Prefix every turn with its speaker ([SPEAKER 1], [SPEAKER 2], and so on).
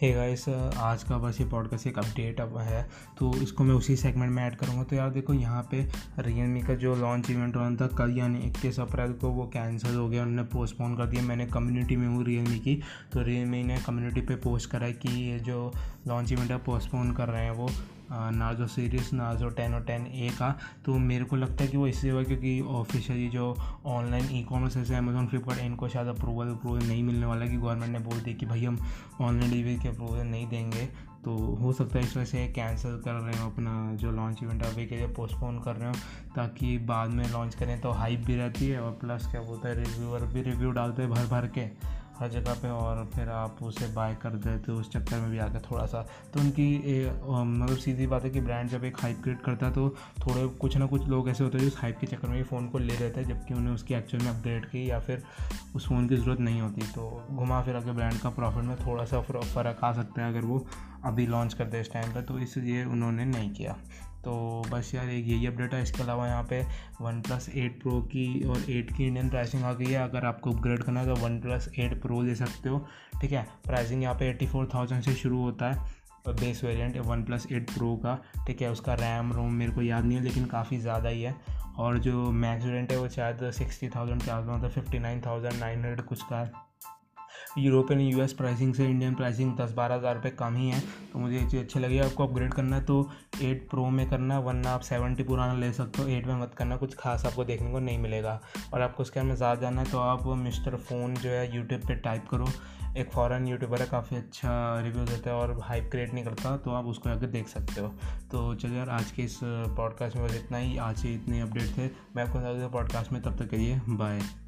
[SPEAKER 1] Hey guys आज का बस ये पॉडकास्ट एक अपडेट अब है तो इसको मैं उसी सेगमेंट में ऐड करूँगा। तो यार देखो, यहाँ पे रियलमी का जो लॉन्च इवेंट होना था कल यानी इक्कीस अप्रैल को वो कैंसिल हो गया, उन्होंने पोस्टपोन कर दिया। मैंने कम्युनिटी में हूँ रियलमी की तो रियलमी ने कम्युनिटी पे पोस्ट करा है कि ये जो लॉन्च इवेंट है पोस्टपोन कर रहे हैं वो। नाजो सीरीज़ नाजो टेन और टेन ए का तो मेरे को लगता है कि वो इसलिए हुआ क्योंकि ऑफिशियली जो ऑनलाइन ई कॉमर्स जैसे अमेजोन फ्लिपकार्ट इनको शायद अप्रूवल अप्रूवल नहीं मिलने वाला कि गवर्नमेंट ने बोल दिया कि भाई हम ऑनलाइन डिलीवरी के अप्रूवल नहीं देंगे। तो हो सकता है इस वजह से कैंसिल कर रहे हो अपना जो लॉन्च इवेंट अभी के लिए पोस्टपोन कर रहे हो, ताकि बाद में लॉन्च करें तो हाइप भी रहती है और प्लस क्या बोलता है रिव्यूअर भी रिव्यू डालते हैं भर भर के। हर जगह पे और फिर आप उसे बाय कर देते तो उस चक्कर में भी आकर थोड़ा सा तो उनकी मतलब सीधी बात है कि ब्रांड जब एक हाइप क्रिएट करता है तो थोड़े कुछ ना कुछ लोग ऐसे होते हैं जो हाइप के चक्कर में भी फ़ोन को ले लेते हैं, जबकि उन्हें उसकी एक्चुअल में अपग्रेड की या फिर उस फ़ोन की ज़रूरत नहीं होती। तो घुमा फिर अगर ब्रांड का प्रॉफिट में थोड़ा सा फ़र्क आ सकता है अगर वो अभी लॉन्च करते इस टाइम पर तो इसलिए उन्होंने नहीं किया। तो बस यार एक यही अपडेट है। इसके अलावा यहाँ पे वन प्लस एट प्रो की और एट की इंडियन प्राइसिंग आ गई है। अगर आपको अपग्रेड करना है तो वन प्लस एट प्रो ले सकते हो। ठीक है? प्राइसिंग यहाँ पे एट्टी फोर थाउज़ेंड से शुरू होता है base variant OnePlus eight pro का। ठीक है? उसका रैम रोम मेरे को याद नहीं है, लेकिन काफ़ी ज़्यादा ही है। और जो मैक्स वेरियंट है, वो शायद सिक्सटी थाउज़ेंड के आसपास fifty nine thousand nine hundred कुछ का है। यूरोपियन यूएस प्राइसिंग से इंडियन प्राइसिंग दस बारह हज़ार रुपये कम ही है। तो मुझे ये चीज़ अच्छी लगी। आपको अपग्रेड करना है तो एट प्रो में करना, वरना आप सेवेंटी पुराना ले सकते हो। एट में मत करना, कुछ खास आपको देखने को नहीं मिलेगा। और आपको उसके में ज़्यादा जाना है तो आप मिस्टर फ़ोन जो है यूट्यूब पर टाइप करो। एक फ़ॉरन यूट्यूबर है, काफ़ी अच्छा रिव्यू देता है और हाइप क्रिएट नहीं करता तो आप उसको आकर देख सकते हो। तो चलिए यार, आज के इस पॉडकास्ट में बस इतना ही। आज ही इतने अपडेट थे। मैं आपको पॉडकास्ट में तब तक करिए बाय